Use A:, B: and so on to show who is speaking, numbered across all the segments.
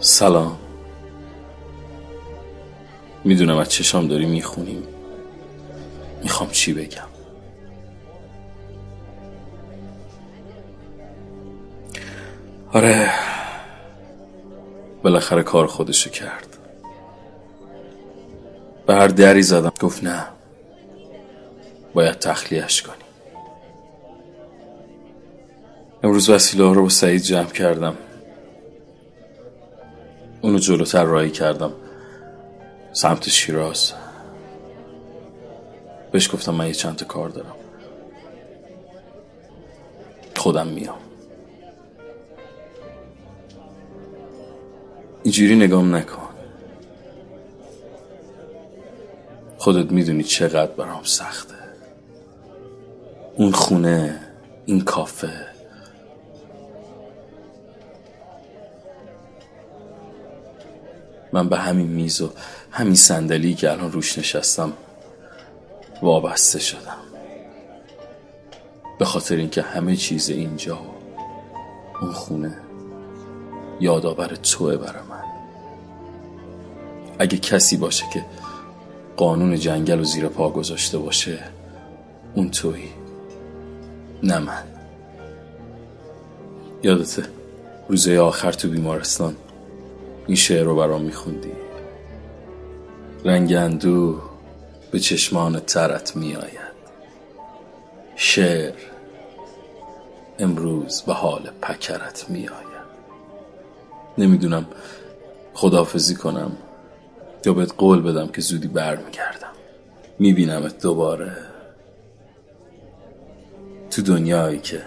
A: سلام. می‌دونم از چشام داری می‌خونیم می‌خوام چی بگم؟ آره بالاخره کار خودشو کرد. به هر دری زدم گفت نه باید تخلیهش کنی. امروز وسیله رو با سعید جمع کردم. اونو جلوتر رایی کردم. سمت شیراز. بهش گفتم من یه چند تا کار دارم. خودم میام. اینجوری نگام نکن. خودت می‌دونی چقدر برام سخته. اون خونه این کافه. من به همین میز و همین صندلی که الان روش نشستم وابسته شدم. به خاطر اینکه همه چیز اینجا و اون خونه یادآور توه برای من. اگه کسی باشه که قانون جنگل و زیر پا گذاشته باشه اون توی نه من. یادته روزه آخر تو بیمارستان این شعر رو برام میخوندی. رنگ اندو به چشمان ترت میآید. شعر امروز به حال پکرت میآید. نمی‌دونم خدافزی کنم یا بهت قول بدم که زودی برمیگردم. میبینمت دوباره تو دنیایی که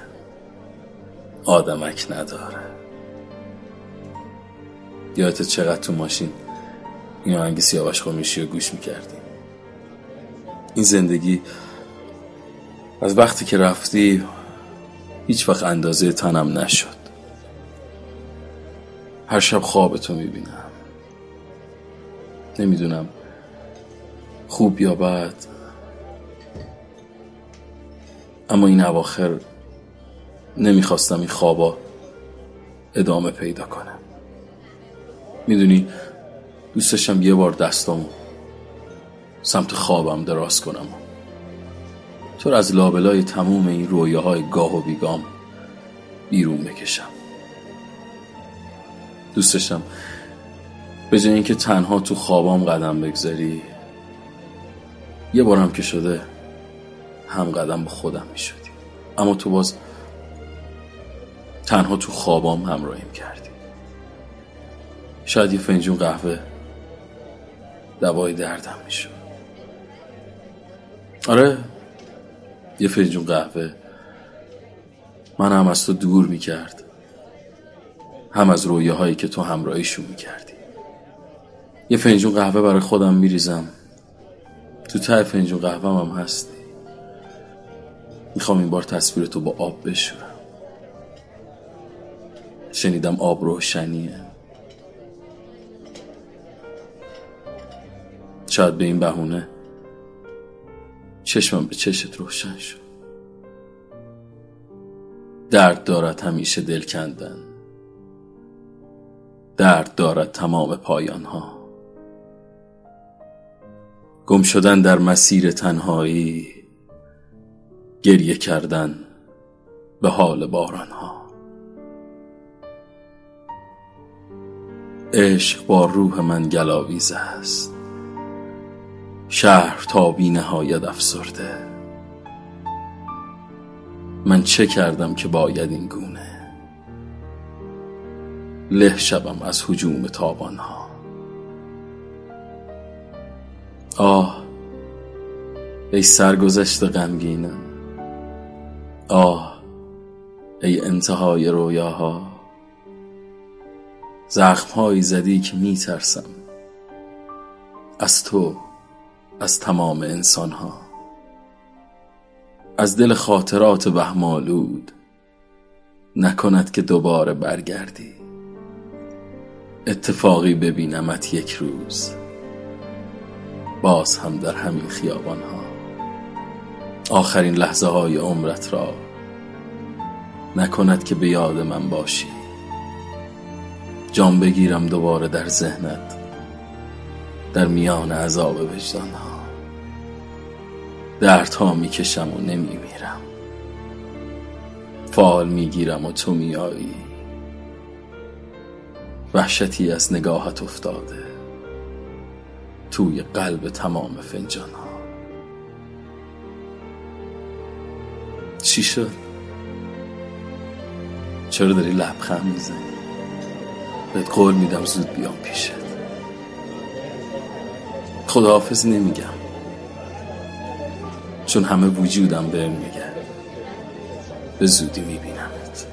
A: آدمک نداره. یادت چقدر تو ماشین این آهنگ سیاوش خمیشی رو گوش می‌کردی؟ این زندگی از وقتی که رفتی هیچ وقت اندازه تنم نشد. هر شب خواب تو می‌بینم. نمی‌دونم خوب یا بد. اما این اواخر نمی‌خواستم این خوابا ادامه پیدا کنم. می‌دونی دوستشم یه بار دستامو سمت خوابم دراز کنم. تو از لابلای تموم این رویاهای گاه و بیگام بیرون بکشم؟ دوستشم به جای اینکه تنها تو خوابام قدم بگذاری یه بارم که شده هم قدم به خودم می شدی اما تو باز تنها تو خوابام همراهیم کردی. شاید یه فنجون قهوه دوای دردم می‌شد. آره. یه فنجون قهوه. من هم از تو دور می‌کرد. هم از رویه هایی که تو همراهیشون می‌کردی. یه فنجون قهوه برای خودم میریزم. تو ته فنجون قهوه هم هستی می‌خوام این بار تصویر تو با آب بشورم. شنیدم آب روشنیه. شاید به این بهونه چشمم به چشت روشن شد. درد دارد همیشه دل کندن. درد دارد تمام پایان ها گم شدن در مسیر تنهایی گریه کردن به حال باران ها عشق با روح من گلاویز است. شهر تا بی نهایت افسرده. من چه کردم که باید این گونه؟ له شبم از حجوم تابانها. آه ای سرگذشت غمگینم. آه ای انتهای رویاها. زخمهایی زدی که میترسم. از تو از تمام انسان ها از دل خاطرات بهمالود نکند که دوباره برگردی. اتفاقی ببینمت یک روز باز هم در همین خیابان ها آخرین لحظه های عمرت را نکند که به یاد من باشی. جام بگیرم دوباره در ذهنت. در میان عذاب وجدان ها دردها می‌کشم و نمیمیرم. فال می‌گیرم و تو میایی وحشتی از نگاهت افتاده. توی قلب تمام فنجان ها چی شد؟ چرا داری لبخند می‌زنی؟ بهت قول میدم زود بیام پیشت. خداحافظ نمیگم. چون همه وجودم بهم میگه به زودی میبینمت.